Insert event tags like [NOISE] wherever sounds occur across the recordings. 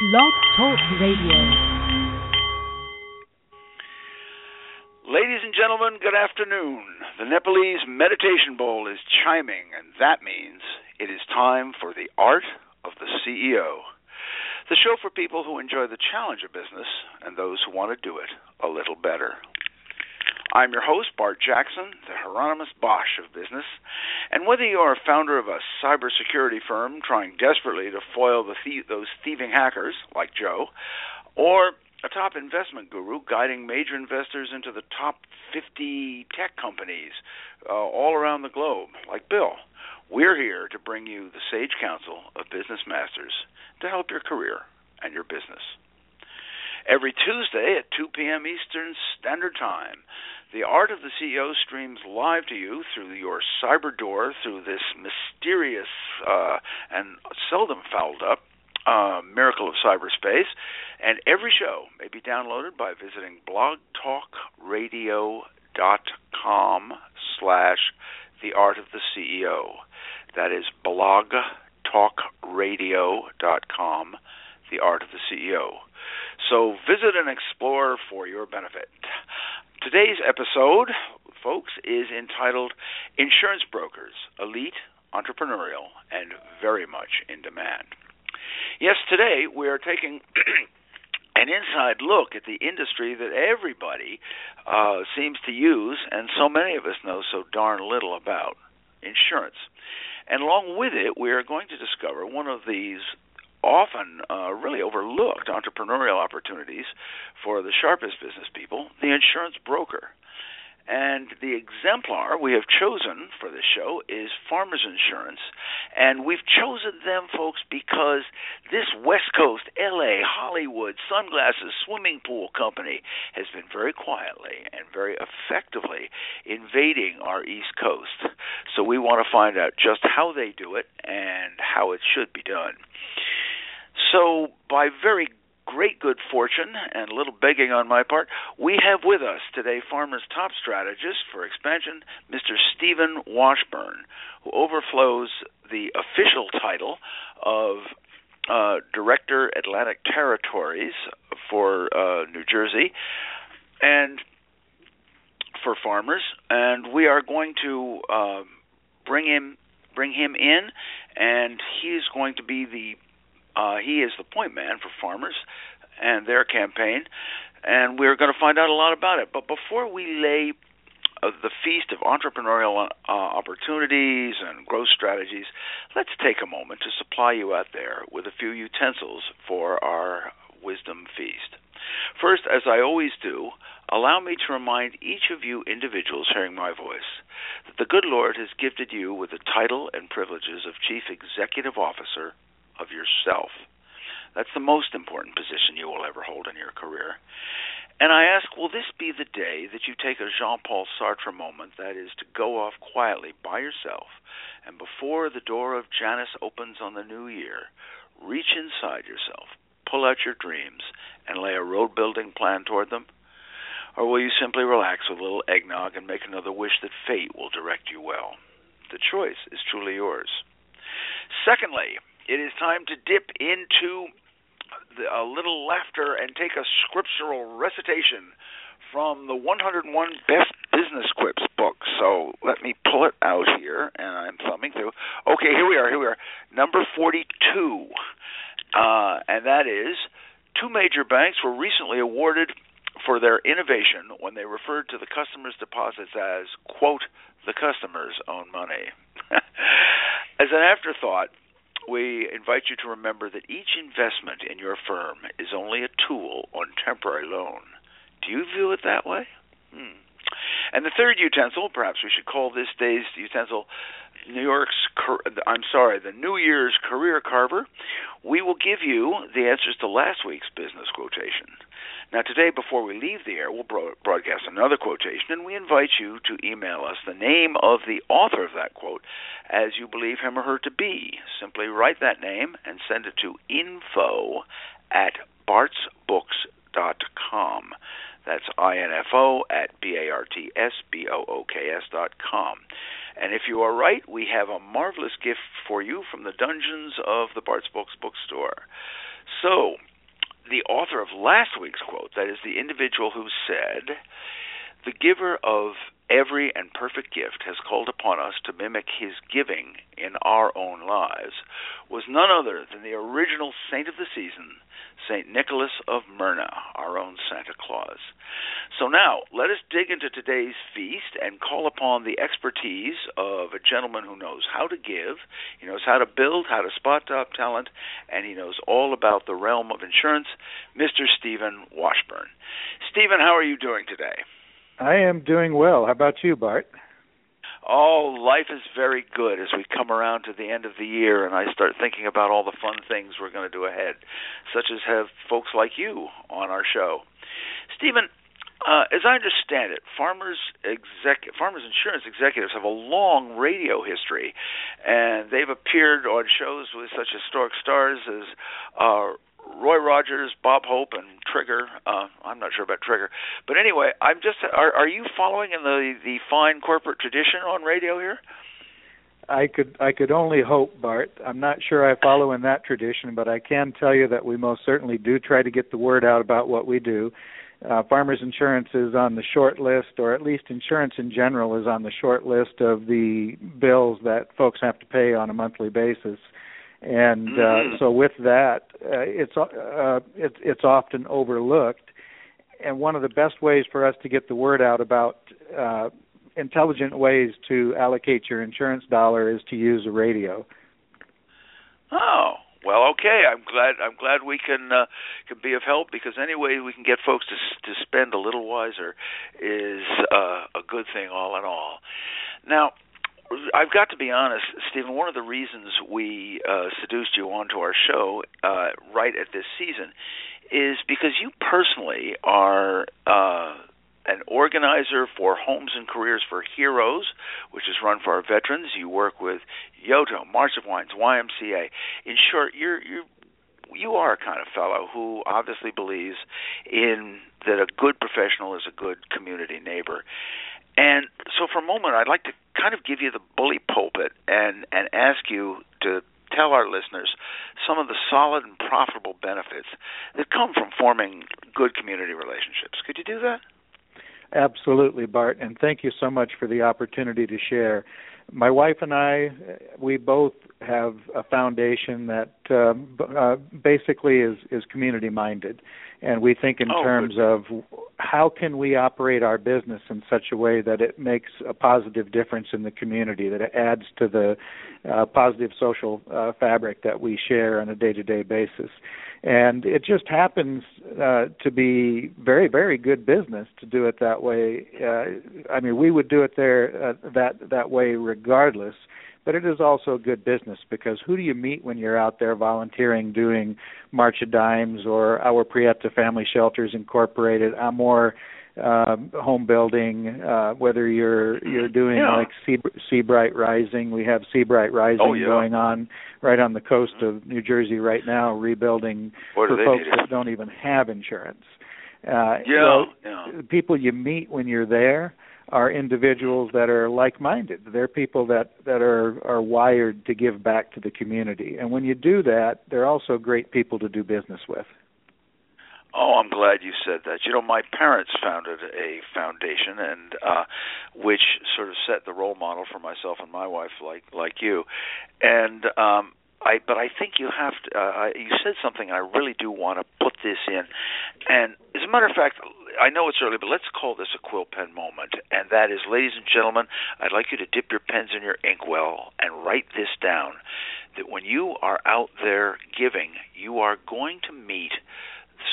Blog Talk Radio. Ladies and gentlemen, good afternoon. The Nepalese meditation bowl is chiming, and that means it is time for the art of the CEO. The show for people who enjoy the challenge of business and those who want to do it a little better. I'm your host, Bart Jackson, the Hieronymus Bosch of business. And whether you are a founder of a cybersecurity firm trying desperately to foil thie- those thieving hackers, like Joe, or a top investment guru guiding major investors into the top 50 tech companies uh, all around the globe, like Bill, we're here to bring you the sage counsel of business masters to help your career and your business. Every Tuesday at 2 p.m. Eastern Standard Time, the Art of the CEO streams live to you through your cyber door through this mysterious uh, and seldom fouled up uh, miracle of cyberspace. And every show may be downloaded by visiting blogtalkradio.com slash the art of the CEO. That is blogtalkradio.com, the art of the CEO. So visit and explore for your benefit. Today's episode, folks, is entitled Insurance Brokers Elite, Entrepreneurial, and Very Much in Demand. Yes, today we are taking [CLEARS THROAT] an inside look at the industry that everybody uh, seems to use, and so many of us know so darn little about insurance. And along with it, we are going to discover one of these often uh, really overlooked entrepreneurial opportunities for the sharpest business people, the insurance broker. And the exemplar we have chosen for this show is Farmers Insurance. And we've chosen them, folks, because this West Coast, LA, Hollywood, sunglasses, swimming pool company has been very quietly and very effectively invading our East Coast. So we want to find out just how they do it and how it should be done. So, by very great good fortune and a little begging on my part, we have with us today Farmer's top strategist for expansion, Mr. Steven Washburn, who overflows the official title of uh, Director Atlantic Territories for uh, New Jersey and for farmers, and we are going to uh, bring him bring him in, and he is going to be the uh, he is the point man for farmers and their campaign, and we're going to find out a lot about it. But before we lay uh, the feast of entrepreneurial uh, opportunities and growth strategies, let's take a moment to supply you out there with a few utensils for our wisdom feast. First, as I always do, allow me to remind each of you individuals hearing my voice that the good Lord has gifted you with the title and privileges of Chief Executive Officer of yourself. That's the most important position you will ever hold in your career. And I ask, will this be the day that you take a Jean Paul Sartre moment, that is, to go off quietly by yourself, and before the door of Janus opens on the new year, reach inside yourself, pull out your dreams, and lay a road building plan toward them? Or will you simply relax with a little eggnog and make another wish that fate will direct you well? The choice is truly yours. Secondly, it is time to dip into the, a little laughter and take a scriptural recitation from the 101 Best Business Quips book. So let me pull it out here, and I'm thumbing through. Okay, here we are. Here we are. Number 42, uh, and that is two major banks were recently awarded for their innovation when they referred to the customers' deposits as quote the customer's own money. [LAUGHS] as an afterthought, we invite you to remember that each investment in your firm is only a tool on temporary loan. Do you view it that way? Hmm. And the third utensil, perhaps we should call this day's utensil New York's, I'm sorry, the New Year's Career Carver. We will give you the answers to last week's business quotation. Now, today, before we leave the air, we'll broadcast another quotation, and we invite you to email us the name of the author of that quote as you believe him or her to be. Simply write that name and send it to info at bartsbooks.com. That's info at b-a-r-t-s-b-o-o-k-s dot com. And if you are right, we have a marvelous gift for you from the dungeons of the Bart's Books bookstore. So, the author of last week's quote, that is the individual who said, The giver of every and perfect gift has called upon us to mimic his giving in our own lives, was none other than the original saint of the season, St. Nicholas of Myrna, our own Santa Claus. So now, let us dig into today's feast and call upon the expertise of a gentleman who knows how to give, he knows how to build, how to spot top talent, and he knows all about the realm of insurance, Mr. Steven Washburn. Steven, how are you doing today? I am doing well. How about you, Bart? Oh, life is very good as we come around to the end of the year and I start thinking about all the fun things we're going to do ahead, such as have folks like you on our show. Steven, uh, as I understand it, farmers exec- farmers insurance executives have a long radio history, and they've appeared on shows with such historic stars as uh, Roy Rogers, Bob Hope, and Trigger. Uh, I'm not sure about Trigger, but anyway, I'm just. Are, are you following in the the fine corporate tradition on radio here? I could I could only hope, Bart. I'm not sure I follow in that tradition, but I can tell you that we most certainly do try to get the word out about what we do. Uh, Farmers Insurance is on the short list, or at least insurance in general is on the short list of the bills that folks have to pay on a monthly basis and uh, mm-hmm. so with that, uh, it's uh, it's it's often overlooked. And one of the best ways for us to get the word out about uh, intelligent ways to allocate your insurance dollar is to use a radio. Oh well, okay. I'm glad. I'm glad we can uh, can be of help because any way we can get folks to to spend a little wiser is uh, a good thing all in all. Now, I've got to be honest, Steven. One of the reasons we uh, seduced you onto our show uh, right at this season is because you personally are uh, an organizer for Homes and Careers for Heroes, which is run for our veterans. You work with Yoto, March of Dimes, YMCA. In short, you're you you are a kind of fellow who obviously believes in that a good professional is a good community neighbor. And so, for a moment, I'd like to kind of give you the bully pulpit and and ask you to tell our listeners some of the solid and profitable benefits that come from forming good community relationships. Could you do that? Absolutely, Bart, and thank you so much for the opportunity to share. My wife and I, we both have a foundation that uh, b- uh, basically is is community minded, and we think in oh, terms good. of how can we operate our business in such a way that it makes a positive difference in the community, that it adds to the uh, positive social uh, fabric that we share on a day-to-day basis. And it just happens uh, to be very, very good business to do it that way. Uh, I mean, we would do it there uh, that that way regardless but it is also good business because who do you meet when you're out there volunteering doing March of Dimes or our Prieta Family Shelters Incorporated, Amor um, home building, uh, whether you're you're doing yeah. like Sea, sea Rising, we have Seabright Rising oh, yeah. going on right on the coast of New Jersey right now, rebuilding Boy, for folks that don't even have insurance. Uh, Yeah, so yeah. the people you meet when you're there are individuals that are like-minded. They're people that that are are wired to give back to the community. And when you do that, they're also great people to do business with. Oh, I'm glad you said that. You know, my parents founded a foundation, and uh, which sort of set the role model for myself and my wife, like like you. And um, I, but I think you have to. Uh, you said something, I really do want to put this in. And as a matter of fact, I know it's early, but let's call this a quill pen moment. And that is, ladies and gentlemen, I'd like you to dip your pens in your inkwell and write this down. That when you are out there giving, you are going to meet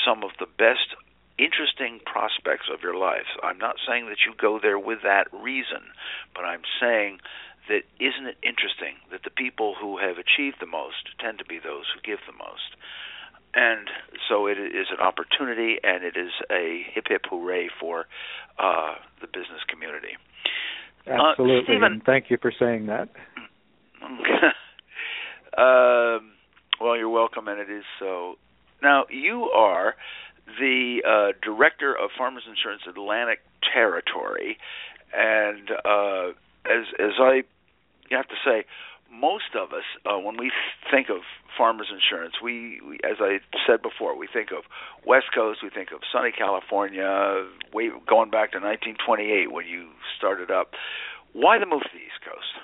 some of the best interesting prospects of your life. I'm not saying that you go there with that reason, but I'm saying that isn't it interesting that the people who have achieved the most tend to be those who give the most. And so it is an opportunity, and it is a hip hip hooray for uh, the business community. Absolutely, uh, Steven, and thank you for saying that. [LAUGHS] um, well, you're welcome, and it is so. Now, you are the uh, director of Farmers Insurance Atlantic Territory, and uh, as as I you have to say, most of us, uh, when we think of farmers insurance, we, we, as I said before, we think of West Coast, we think of sunny California, way going back to 1928 when you started up. Why the move to the East Coast?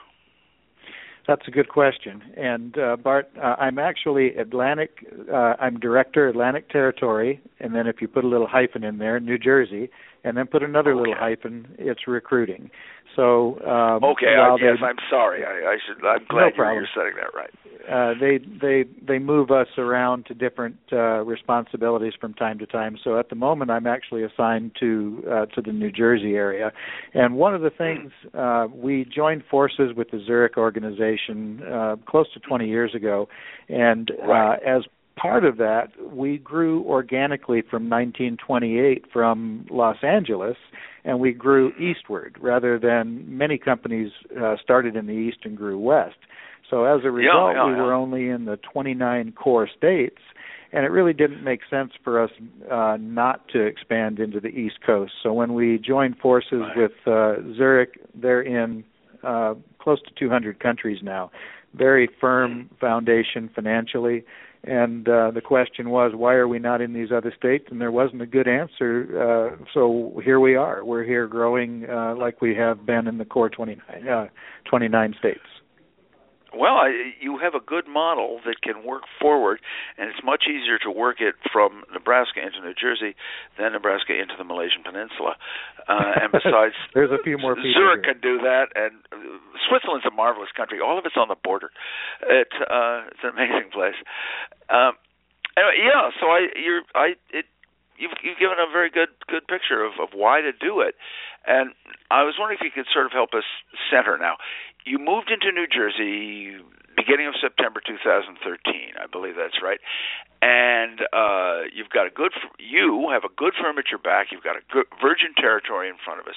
That's a good question. And uh, Bart, uh, I'm actually Atlantic. Uh, I'm director Atlantic Territory, and then if you put a little hyphen in there, New Jersey, and then put another okay. little hyphen, it's recruiting. So um, okay, I, yes, I'm sorry. I, I should. I'm glad no you're, setting that right. Uh, they they they move us around to different uh, responsibilities from time to time. So at the moment, I'm actually assigned to uh, to the New Jersey area, and one of the things uh, we joined forces with the Zurich organization uh, close to 20 years ago, and right. as part of that, we grew organically from 1928 from Los Angeles, and we grew eastward rather than many companies uh, started in the east and grew west. So as a result, yeah, yeah, we were only in the 29 core states, and it really didn't make sense for us uh, not to expand into the East Coast. So when we joined forces right. with uh, Zurich, they're in uh, close to 200 countries now. Very firm foundation financially and uh, the question was, why are we not in these other states? And there wasn't a good answer. Uh, so here we are. We're here growing uh, like we have been in the core 29, uh, 29 states. Well, I, you have a good model that can work forward, and it's much easier to work it from Nebraska into New Jersey than Nebraska into the Malaysian Peninsula. Uh, and [LAUGHS] besides, there's a few more people. Zurich here. can do that, and Switzerland's a marvelous country. All of it's on the border. It, uh, it's an amazing place. Um, anyway, yeah. So I, you're, I, it, you've, you've given a very good, good picture of, of why to do it, and I was wondering if you could sort of help us center now you moved into New Jersey beginning of September 2013, I believe that's right. And uh, you've got a good, you have a good firm at your back. You've got a good virgin territory in front of us.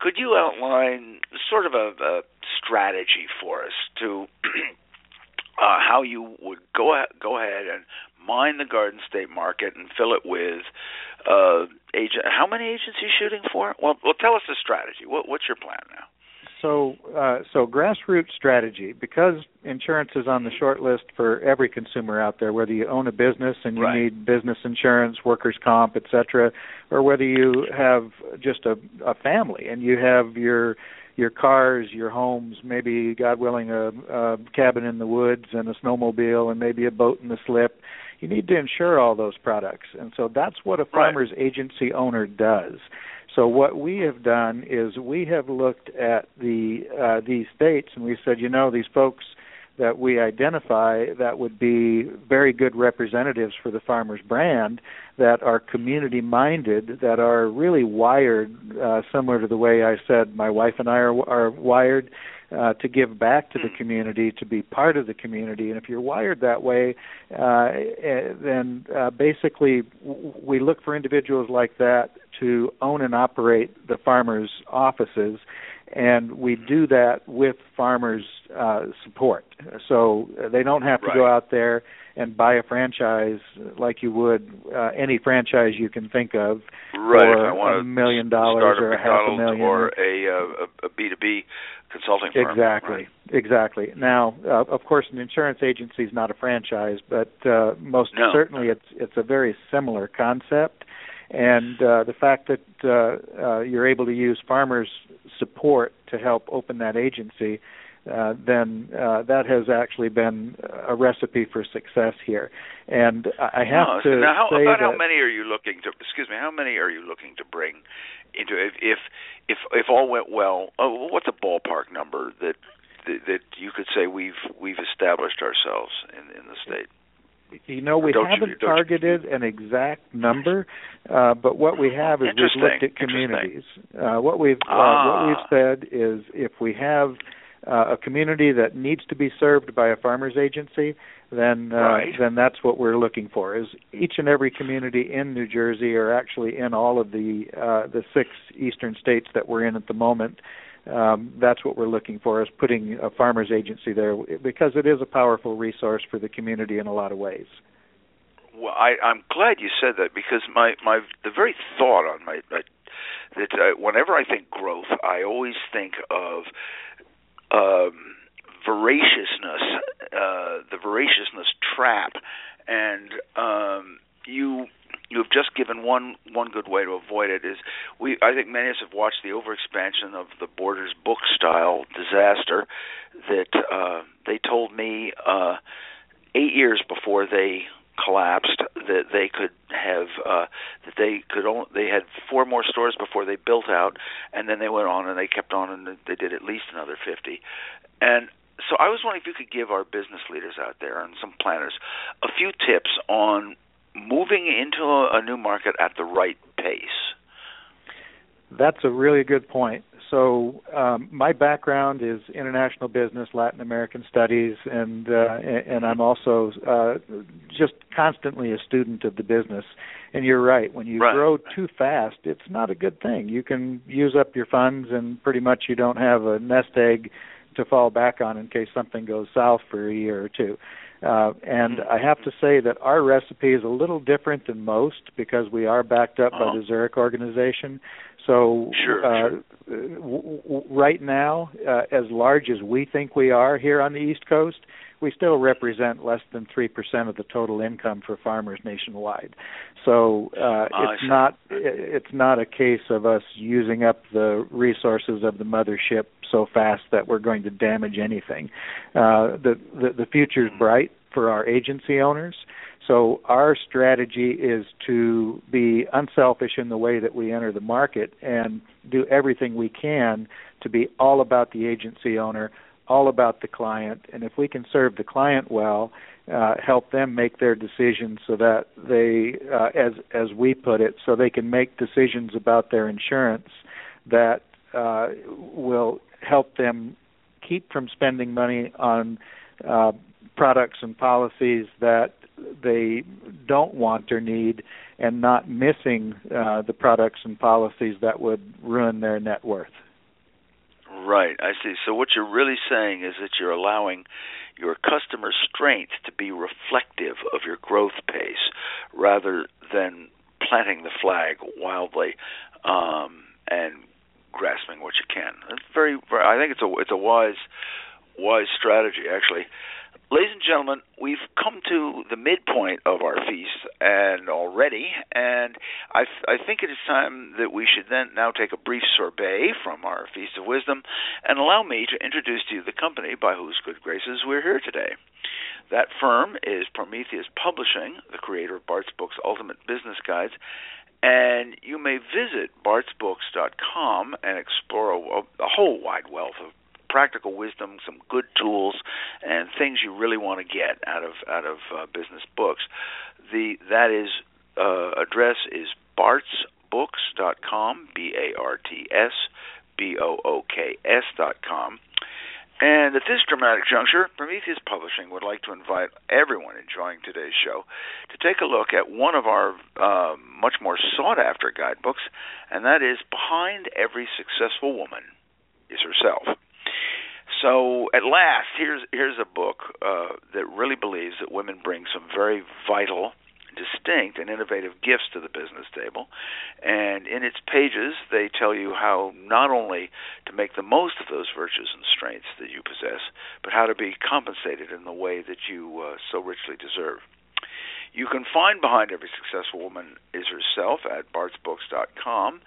Could you outline sort of a, a strategy for us to [CLEARS THROAT] uh, how you would go go ahead and mine the Garden State market and fill it with uh, agent? How many agents are you shooting for? Well, well, tell us the strategy. What, what's your plan now? So uh, so grassroots strategy because insurance is on the short list for every consumer out there whether you own a business and you right. need business insurance workers comp etc or whether you have just a, a family and you have your your cars your homes maybe god willing a, a cabin in the woods and a snowmobile and maybe a boat in the slip you need to insure all those products and so that's what a farmers right. agency owner does so what we have done is we have looked at the uh, these states and we said, you know, these folks that we identify that would be very good representatives for the farmers brand that are community minded that are really wired uh, similar to the way I said my wife and I are, are wired uh, to give back to the mm. community, to be part of the community. And if you're wired that way, uh, eh, then uh, basically we look for individuals like that to own and operate the farmers' offices. And we do that with farmers' uh, support. So they don't have to right. go out there and buy a franchise like you would uh, any franchise you can think of right, for a million dollars or a half a million or a uh, a B two B consulting firm. Exactly, right? exactly. Now, uh, of course, an insurance agency is not a franchise, but uh, most no. certainly it's it's a very similar concept. And uh, the fact that uh, uh, you're able to use farmers' support to help open that agency uh, then uh, that has actually been a recipe for success here. And I have no, to now how, say about that, how many are you looking to? Excuse me, how many are you looking to bring into? If if if, if all went well, oh, what's a ballpark number that, that that you could say we've we've established ourselves in in the state? You know, we haven't you, targeted you? an exact number, uh, but what we have is we've looked at communities. Uh, what we've uh, ah. what we've said is if we have uh, a community that needs to be served by a farmers agency, then uh, right. then that's what we're looking for. Is each and every community in New Jersey, or actually in all of the uh, the six eastern states that we're in at the moment, um, that's what we're looking for. Is putting a farmers agency there because it is a powerful resource for the community in a lot of ways. Well, I, I'm glad you said that because my my the very thought on my, my that uh, whenever I think growth, I always think of um, voraciousness, uh, the voraciousness trap, and um, you you have just given one one good way to avoid it is we I think many of us have watched the overexpansion of the Borders book style disaster that uh, they told me uh, eight years before they collapsed that they could have uh that they could only they had four more stores before they built out and then they went on and they kept on and they did at least another 50 and so I was wondering if you could give our business leaders out there and some planners a few tips on moving into a, new market at the right pace. That's a really good point. So, um, my background is international business, Latin American studies, and uh, and I'm also uh, just constantly a student of the business. And you're right. When you right. grow too fast, it's not a good thing. You can use up your funds, and pretty much you don't have a nest egg to fall back on in case something goes south for a year or two. Uh, and I have to say that our recipe is a little different than most because we are backed up uh-huh. by the Zurich organization. So sure, uh, sure. W- w- right now, uh, as large as we think we are here on the East Coast, we still represent less than three percent of the total income for farmers nationwide. So uh, oh, it's not it's not a case of us using up the resources of the mothership so fast that we're going to damage anything. Uh, the, the the future is bright for our agency owners. So our strategy is to be unselfish in the way that we enter the market and do everything we can to be all about the agency owner, all about the client, and if we can serve the client well, uh, help them make their decisions so that they, uh, as as we put it, so they can make decisions about their insurance that uh, will help them keep from spending money on uh, products and policies that they don't want or need, and not missing uh, the products and policies that would ruin their net worth. Right, I see. So what you're really saying is that you're allowing your customer strength to be reflective of your growth pace rather than planting the flag wildly um, and grasping what you can. It's very, very I think it's a it's a wise wise strategy actually. Ladies and gentlemen, we've come to the midpoint of our feast and already, and I, I think it is time that we should then now take a brief sorbet from our feast of wisdom and allow me to introduce to you the company by whose good graces we're here today. That firm is Prometheus Publishing, the creator of Bart's Books Ultimate Business Guides, and you may visit bartsbooks.com and explore a, a whole wide wealth of practical wisdom, some good tools, and things you really want to get out of out of uh, business books. The that is uh, address is bartsbooks.com, b a r t s b o o k s dot com. And at this dramatic juncture, Prometheus Publishing would like to invite everyone enjoying today's show to take a look at one of our uh, much more sought after guidebooks, and that is Behind Every Successful Woman is Herself. So at last, here's here's a book uh, that really believes that women bring some very vital, distinct, and innovative gifts to the business table. And in its pages, they tell you how not only to make the most of those virtues and strengths that you possess, but how to be compensated in the way that you uh, so richly deserve. You can find Behind Every Successful Woman is Herself at bartsbooks.com,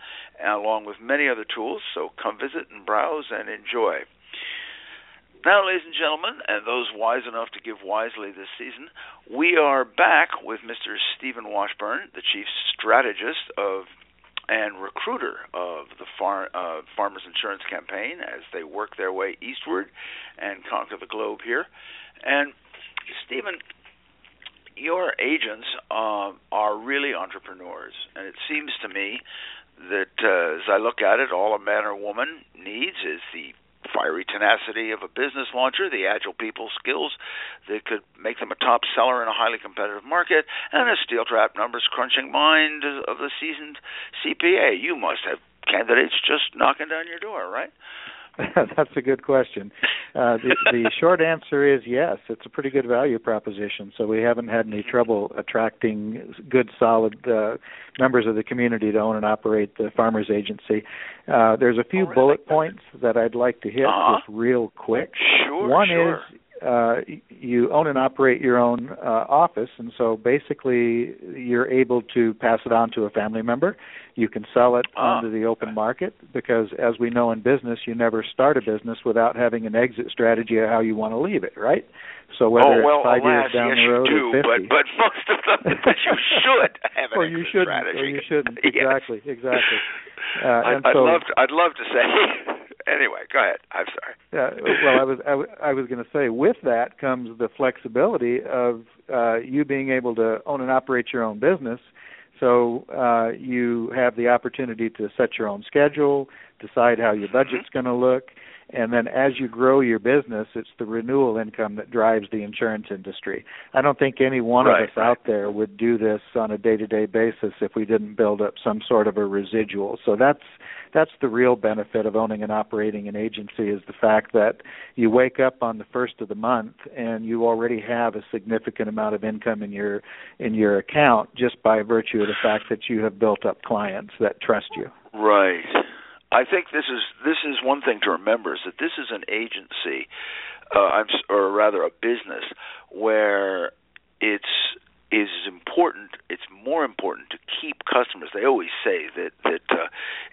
along with many other tools, so come visit and browse and enjoy. Now, ladies and gentlemen, and those wise enough to give wisely this season, we are back with Mr. Steven Washburn, the chief strategist of and recruiter of the far, uh, Farmers Insurance Campaign as they work their way eastward and conquer the globe here. And Steven, your agents uh, are really entrepreneurs, and it seems to me that uh, as I look at it, all a man or woman needs is the fiery tenacity of a business launcher, the agile people skills that could make them a top seller in a highly competitive market, and a steel trap numbers crunching mind of the seasoned CPA. You must have candidates just knocking down your door, right? [LAUGHS] That's a good question. Uh, the, the [LAUGHS] short answer is yes. It's a pretty good value proposition. So we haven't had any trouble attracting good, solid uh, members of the community to own and operate the farmers agency. Uh, there's a few Oh, really? bullet points that I'd like to hit Uh-huh. just real quick. Sure, One sure. is uh, you own and operate your own uh, office, and so basically you're able to pass it on to a family member. You can sell it Ah, onto the open market because, as we know in business, you never start a business without having an exit strategy of how you want to leave it, right? So whether oh well, it's five alas, years down yes the road you do, or fifty, but but most of them that you [LAUGHS] should have an or you exit shouldn't, strategy. or you shouldn't. [LAUGHS] Yes. Exactly, exactly. Uh, I'd, I'd love to, I'd love to say. Anyway, go ahead. I'm sorry. Yeah. well, I was I, was going to say with that comes the flexibility of uh, you being able to own and operate your own business. So uh, you have the opportunity to set your own schedule, decide how your budget's mm-hmm. going to look, and then as you grow your business, it's the renewal income that drives the insurance industry. I don't think any one Right, of us out there would do this on a day-to-day basis if we didn't build up some sort of a residual. So that's that's the real benefit of owning and operating an agency is the fact that you wake up on the first of the month and you already have a significant amount of income in your in your account just by virtue of the fact that you have built up clients that trust you. Right. I think this is this is one thing to remember is that this is an agency, uh, or rather a business, where it's is important. It's more important to keep customers. They always say that that uh,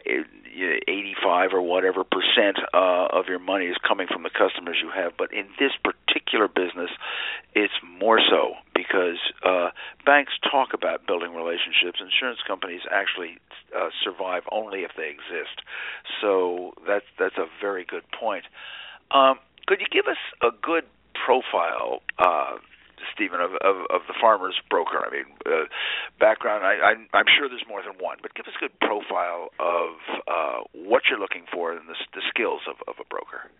it, you know, 85 or whatever percent uh, of your money is coming from the customers you have. But in this particular business, it's more so because uh, banks talk about building relationships. Insurance companies actually uh, survive only if they exist. So that's that's a very good point. Um, could you give us a good profile, uh, Steven, of, of of the farmer's broker? I mean, uh, background. I, I'm, I'm sure there's more than one, but give us a good profile of uh, what you're looking for and the, the skills of, of a broker.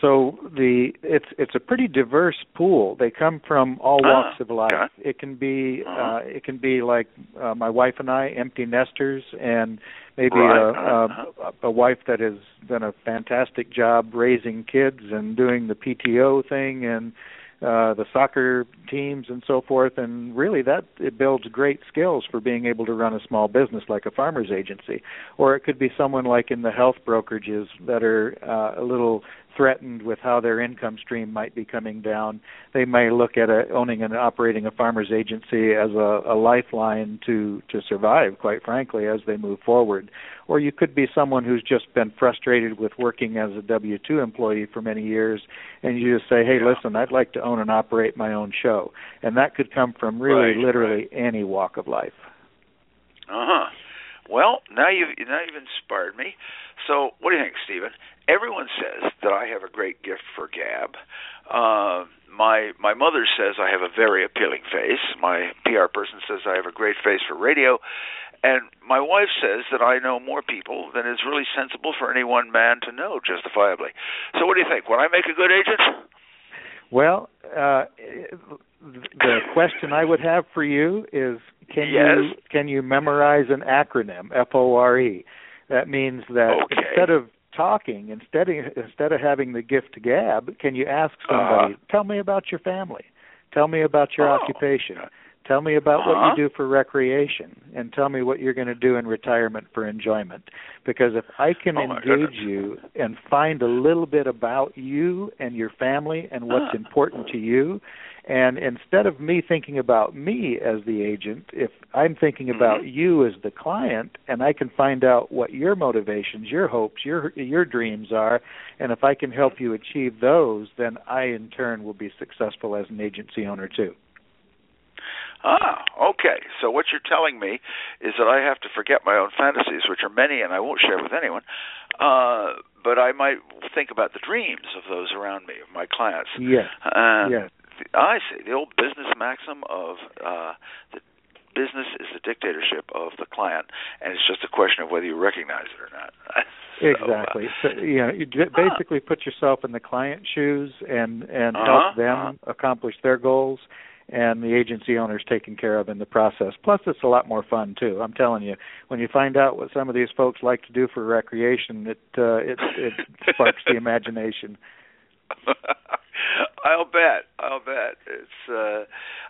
So the it's it's a pretty diverse pool. They come from all Ah, walks of life. okay. It can be Uh-huh. uh, it can be like uh, my wife and I, empty nesters, and maybe Right, a, uh-huh. a a wife that has done a fantastic job raising kids and doing the PTO thing and uh the soccer teams and so forth. And really that it builds great skills for being able to run a small business like a farmers agency. Or it could be someone like in the health brokerages that are uh, a little threatened with how their income stream might be coming down they may look at a, owning and operating a farmers agency as a, a lifeline to to survive quite frankly as they move forward or you could be someone who's just been frustrated with working as a W2 employee for many years and you just say hey listen I'd like to own and operate my own show and that could come from really Right, literally any walk of life Uh huh. Well, now you've now you've inspired me. So, what do you think, Steven? Everyone says that I have a great gift for gab. Uh, my my mother says I have a very appealing face. My PR person says I have a great face for radio, and my wife says that I know more people than is really sensible for any one man to know justifiably. So, what do you think? Would I make a good agent? Well, uh, the question I would have for you is can you can you memorize an acronym F O R E? That means that Okay. instead of talking, instead of, instead of having the gift to gab, can you ask somebody, Uh-huh. "Tell me about your family. Tell me about your Oh, occupation. Tell me about what Uh-huh. you do for recreation and tell me what you're going to do in retirement for enjoyment. Because if I can Oh, engage goodness. you and find a little bit about you and your family and what's Ah. important to you, and instead of me thinking about me as the agent, if I'm thinking about Mhm. you as the client and I can find out what your motivations, your hopes, your your dreams are, and if I can help you achieve those, then I in turn will be successful as an agency owner too. Ah, okay. So what you're telling me is that I have to forget my own fantasies, which are many and I won't share with anyone. Uh, but I might think about the dreams of those around me, of my clients. Yes. Uh, yes. I see. The old business maxim of uh, the business is the dictatorship of the client, and it's just a question of whether you recognize it or not. [LAUGHS] So, uh, exactly. So, you know, you basically put yourself in the client's shoes and and Uh-huh, help them uh-huh. accomplish their goals. and the agency owner's taken care of in the process. Plus, it's a lot more fun too. I'm telling you, when you find out what some of these folks like to do for recreation, it uh, it it sparks the [LAUGHS] imagination. [LAUGHS] I'll bet. I'll bet. It's. Uh,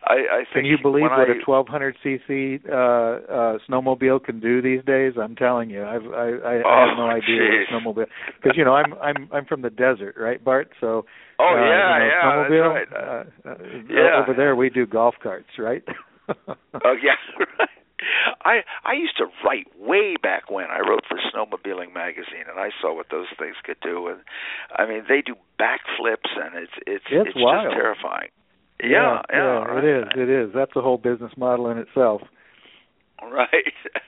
I, I think. Can you believe what I, a 1200 cc uh, uh, snowmobile can do these days? I'm telling you, I've, I I, oh, I have no idea geez. what a snowmobile. Because you know, I'm I'm I'm from the desert, right, Bart? So. Oh uh, yeah, you know, yeah, snowmobile. that's right. Uh, uh, yeah. Over there, we do golf carts, right? [LAUGHS] Oh yeah. [LAUGHS] I I used to write way back when I wrote Snowmobiling magazine, and I saw what those things could do. And I mean, they do backflips, and it's it's It's it's, just terrifying. yeah, Yeah, yeah, right. it is. It is. That's a whole business model in itself. Right. [LAUGHS]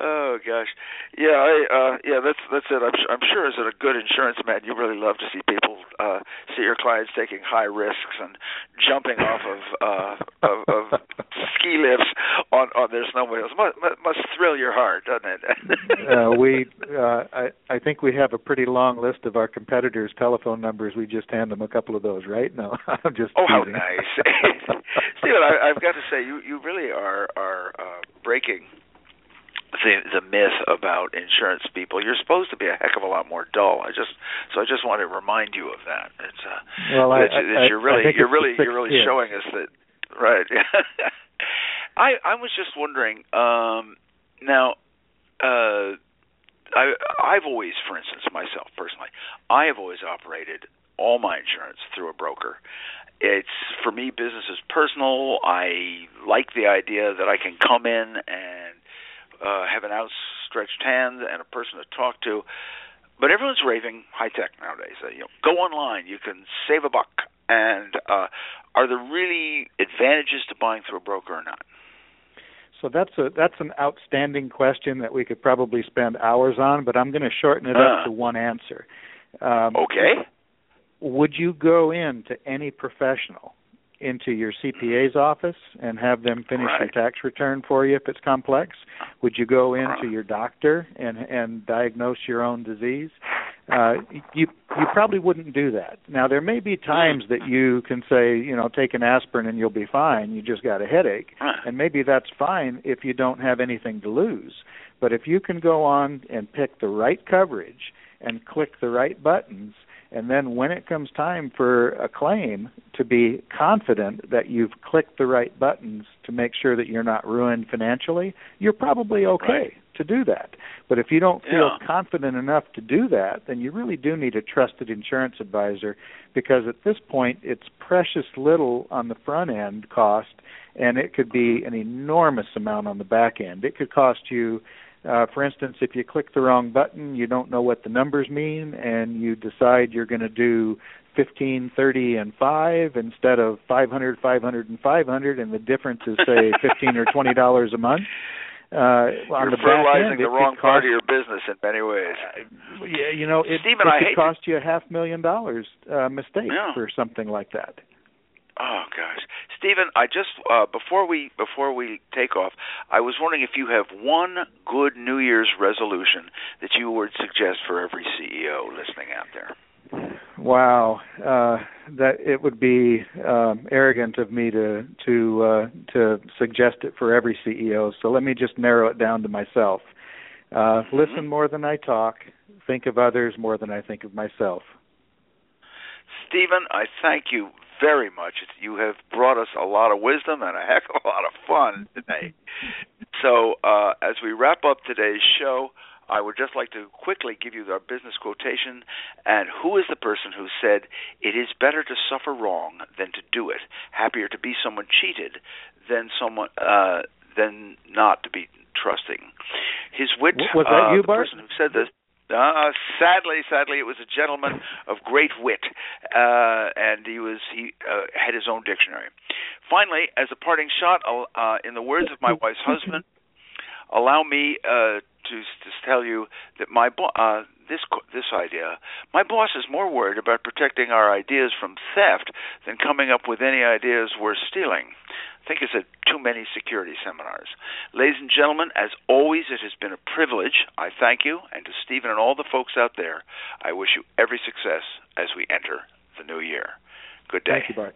oh gosh. Yeah, I uh yeah, that's that's it. I'm I'm sure as a good insurance man, you really love to see people uh see your clients taking high risks and jumping off of uh of, of ski lifts on on their snowmobiles. Must must thrill your heart, doesn't it? [LAUGHS] uh, we, uh, I, I think we have a pretty long list of our competitors' telephone numbers. We just hand them a couple of those, right? No, [LAUGHS] I'm just. Oh, how nice, [LAUGHS] Steven! I, I've got to say, you you really are are uh, breaking the the myth about insurance people. You're supposed to be a heck of a lot more dull. I just so I just want to remind you of that. It's uh, Well, I, that I, you're really you're really you're really kid. showing us that right. [LAUGHS] I I was just wondering um now uh I I've always for instance myself personally I have always operated all my insurance through a broker. It's for me business is personal. I like the idea that I can come in and uh have an outstretched hand and a person to talk to. But everyone's raving high tech nowadays. Uh, you know, go online, you can save a buck. And uh are there really advantages to buying through a broker or not? So that's a that's an outstanding question that we could probably spend hours on, but I'm going to shorten it Uh. up to one answer. Um, Okay. Would you go in to any professional into your CPA's office and have them finish Right. your tax return for you if it's complex? Would you go into Right. your doctor and and diagnose your own disease? Uh, you you probably wouldn't do that. Now there may be times that you can say, you know, take an aspirin and you'll be fine. You just got a headache, Right. and maybe that's fine if you don't have anything to lose. But if you can go on and pick the right coverage and click the right buttons, and then when it comes time for a claim, to be confident that you've clicked the right buttons to make sure that you're not ruined financially, you're probably okay Right. to do that. But if you don't feel Yeah. confident enough to do that, then you really do need a trusted insurance advisor because at this point it's precious little on the front end cost and it could be an enormous amount on the back end. It could cost you uh, for instance, if you click the wrong button, you don't know what the numbers mean, and you decide you're going to do 15, 30, and 5 instead of 500, 500, and 500, and the difference is, say, [LAUGHS] 15 or $20 a month. Uh, on You're the fertilizing end, the wrong could part cost, of your business in many ways. yeah, you know, it, Steven, it I could cost you a half million dollars uh, mistake Yeah. for something like that. Oh gosh, Steven, I just uh, before we before we take off, I was wondering if you have one good New Year's resolution that you would suggest for every CEO listening out there. Wow, uh, that it would be um, arrogant of me to to uh, to suggest it for every CEO. So let me just narrow it down to myself. Uh, Listen more than I talk. Think of others more than I think of myself. Steven, I thank you very much. You have brought us a lot of wisdom and a heck of a lot of fun today. So, uh, as we wrap up today's show, I would just like to quickly give you our business quotation. And who is the person who said, It is better to suffer wrong than to do it, happier to be someone cheated than someone uh, than not to be trusting. His wit Was that uh, you, the Bart? person who said this uh, sadly, sadly, it was a gentleman of great wit, uh, and he was he uh, had his own dictionary. Finally, as a parting shot, uh, in the words of my wife's husband, allow me uh, to to tell you that my bo- uh, this this idea, my boss is more worried about protecting our ideas from theft than coming up with any ideas worth stealing. I think it's at too many security seminars. Ladies and gentlemen, as always, it has been a privilege. I thank you, and to Steven and all the folks out there, I wish you every success as we enter the new year. Good day. Thank you, Bart.